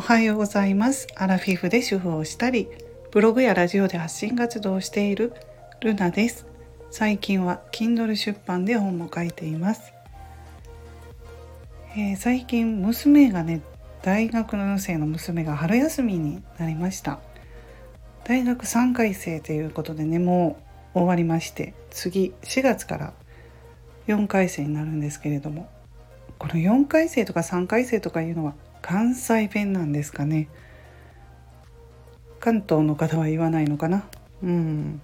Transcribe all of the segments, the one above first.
おはようございます。アラフィフで主婦をしたりブログやラジオで発信活動をしているルナです。最近は Kindle 出版で本も書いています、えー、最近娘がね大学の生の娘が春休みになりました。大学3回生ということでねもう終わりまして次4月から4回生になるんですけれどもこの4回生とか3回生とかいうのは関西弁なんですかね。関東の方は言わないのかな。うん。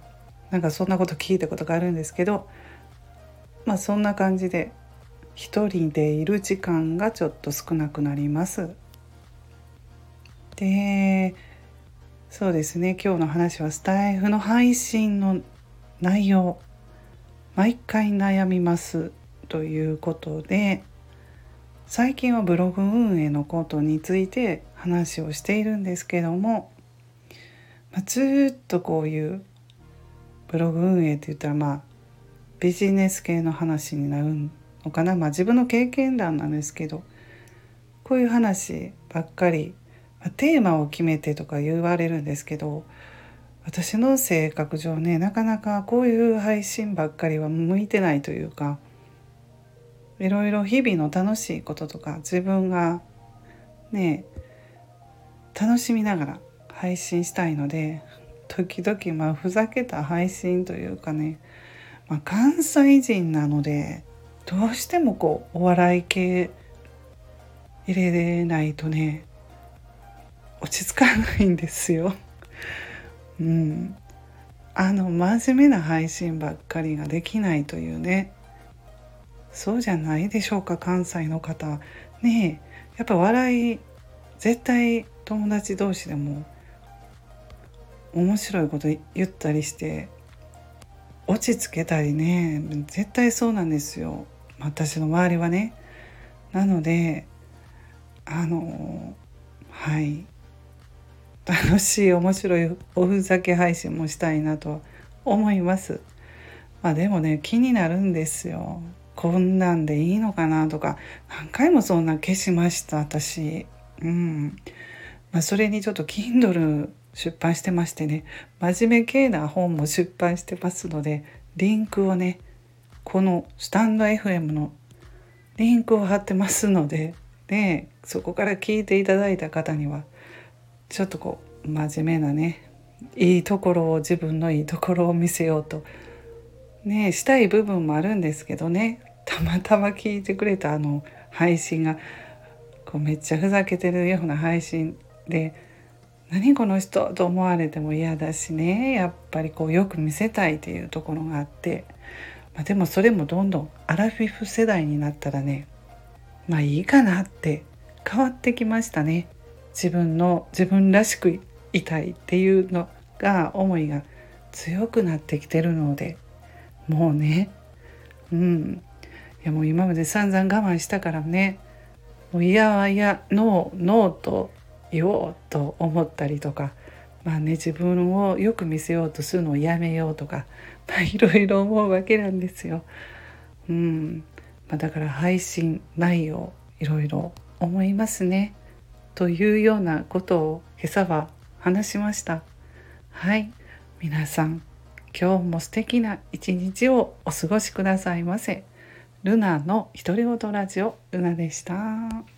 なんかそんなこと聞いたことがあるんですけどまあそんな感じで一人でいる時間がちょっと少なくなります。でそうですね。今日の話はスタイフの配信の内容毎回悩みますということで最近はブログ運営のことについて話をしているんですけども、まあ、ずっとこういうブログ運営って言ったらまあビジネス系の話になるのかな。まあ自分の経験談なんですけどこういう話ばっかり、まあ、テーマを決めてとか言われるんですけど私の性格上ねなかなかこういう配信ばっかりは向いてないというかいろいろ日々の楽しいこととか自分がね楽しみながら配信したいので時々まあふざけた配信というかね、まあ、関西人なのでどうしてもこうお笑い系入れれないとね落ち着かないんですよ。うん、あの真面目な配信ばっかりができないというねそうじゃないでしょうか関西の方。ねやっぱ笑い絶対友達同士でも面白いこと言ったりして落ち着けたりね。絶対そうなんですよ。私の周りはね。なのであのはい。楽しい面白いおふざけ配信もしたいなと思います。まあでもね気になるんですよ。こんなんでいいのかなとか何回もそんな消しました私。うん。まあ、それにちょっと Kindle 出版してましてね。真面目系な本も出版してますのでリンクをねこのスタンド FM のリンクを貼ってますのででそこから聞いていただいた方にはちょっとこう真面目なねいいところを自分のいいところを見せようとねしたい部分もあるんですけどね。たまたま聞いてくれたあの配信がこうめっちゃふざけてるような配信で何この人と思われても嫌だしねやっぱりこうよく見せたいっていうところがあって、まあ、でもそれもどんどんアラフィフ世代になったらねまあいいかなって変わってきましたね。自分の自分らしくいたいっていうのが思いが強くなってきてるのでもうねうん。やもう今まで散々我慢したからねもう嫌は嫌ノーノーと言おうと思ったりとかまあね自分をよく見せようとするのをやめようとか、まあ、いろいろ思うわけなんですよ。うんまあ、だから配信内容いろいろ思いますね。というようなことを今朝は話しました。はい皆さん今日も素敵な一日をお過ごしくださいませ。ルナの独り言ラジオルナでした。